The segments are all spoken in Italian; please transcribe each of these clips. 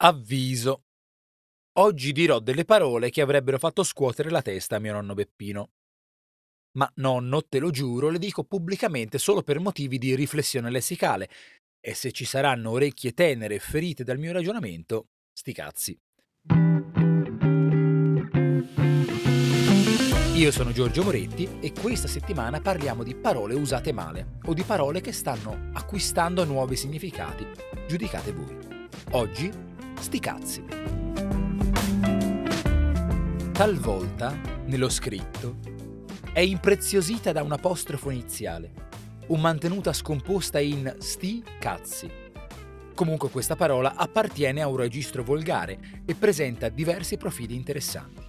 Avviso. Oggi dirò delle parole che avrebbero fatto scuotere la testa a mio nonno Beppino. Ma nonno, te lo giuro, le dico pubblicamente solo per motivi di riflessione lessicale, e se ci saranno orecchie tenere e ferite dal mio ragionamento, sti cazzi. Io sono Giorgio Moretti e questa settimana parliamo di parole usate male o di parole che stanno acquistando nuovi significati. Giudicate voi. Oggi, sti cazzi. Talvolta, nello scritto, è impreziosita da un apostrofo iniziale, o mantenuta scomposta in sti cazzi. Comunque questa parola appartiene a un registro volgare e presenta diversi profili interessanti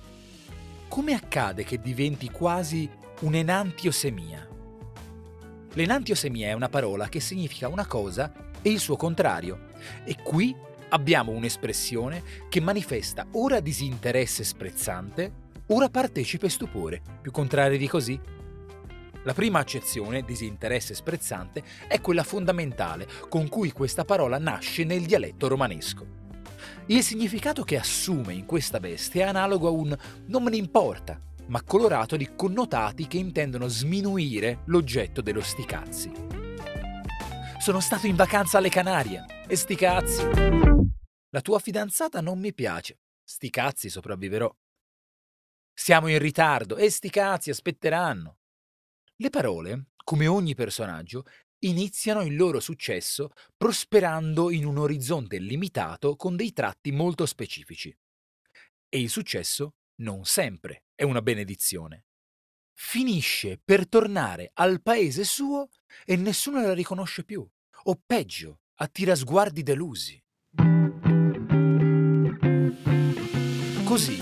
come accade che diventi quasi un'enantiosemia? L'enantiosemia è una parola che significa una cosa e il suo contrario, e qui abbiamo un'espressione che manifesta ora disinteresse sprezzante, ora partecipe stupore, più contrari di così. La prima accezione, disinteresse sprezzante, è quella fondamentale con cui questa parola nasce nel dialetto romanesco. Il significato che assume in questa bestia è analogo a un non me ne importa, ma colorato di connotati che intendono sminuire l'oggetto dello sticazzi. Sono stato in vacanza alle Canarie e sticazzi. La tua fidanzata non mi piace. Sticazzi sopravviverò. Siamo in ritardo e sticazzi aspetteranno. Le parole, come ogni personaggio, iniziano il loro successo prosperando in un orizzonte limitato con dei tratti molto specifici. E il successo non sempre è una benedizione. Finisce per tornare al paese suo e nessuno la riconosce più, o peggio, attira sguardi delusi. Così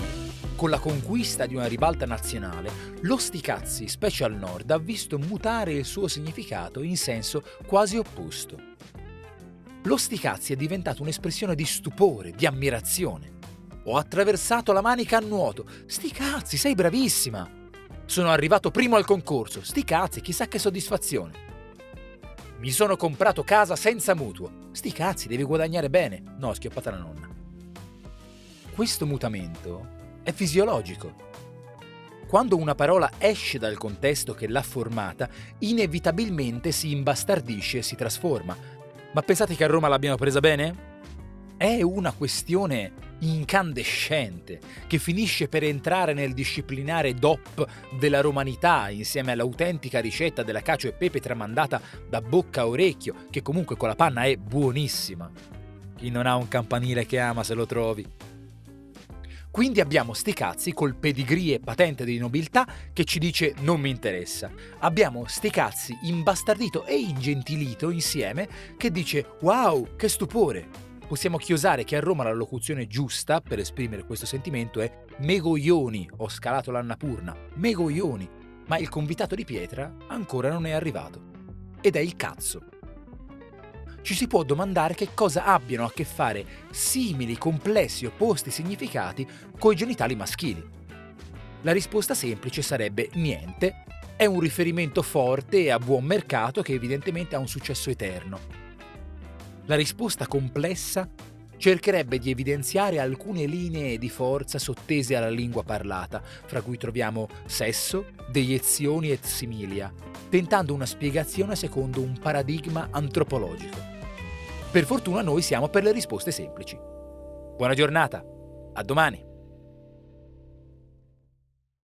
con la conquista di una ribalta nazionale, lo sticazzi, specie al nord, ha visto mutare il suo significato in senso quasi opposto. Lo sticazzi è diventato un'espressione di stupore, di ammirazione. Ho attraversato la manica a nuoto. Sti cazzi, sei bravissima! Sono arrivato primo al concorso. Sti cazzi, chissà che soddisfazione. Mi sono comprato casa senza mutuo. Sti cazzi, devi guadagnare bene. No, schioppata la nonna. Questo mutamento è fisiologico. Quando una parola esce dal contesto che l'ha formata, inevitabilmente si imbastardisce e si trasforma. Ma pensate che a Roma l'abbiano presa bene? È una questione incandescente che finisce per entrare nel disciplinare DOP della romanità insieme all'autentica ricetta della cacio e pepe tramandata da bocca a orecchio, che comunque con la panna è buonissima. Chi non ha un campanile che ama se lo trovi. Quindi abbiamo sti cazzi col pedigree e patente di nobiltà che ci dice non mi interessa. Abbiamo sti cazzi imbastardito e ingentilito insieme che dice wow, che stupore. Possiamo chiosare che a Roma la locuzione giusta per esprimere questo sentimento è megoglioni, ho scalato l'Annapurna, megoglioni, ma il convitato di pietra ancora non è arrivato. Ed è il cazzo ci si può domandare che cosa abbiano a che fare simili, complessi, opposti significati coi genitali maschili. La risposta semplice sarebbe niente, è un riferimento forte e a buon mercato che evidentemente ha un successo eterno. La risposta complessa cercherebbe di evidenziare alcune linee di forza sottese alla lingua parlata, fra cui troviamo sesso, deiezioni et similia, tentando una spiegazione secondo un paradigma antropologico. Per fortuna noi siamo per le risposte semplici. Buona giornata, a domani!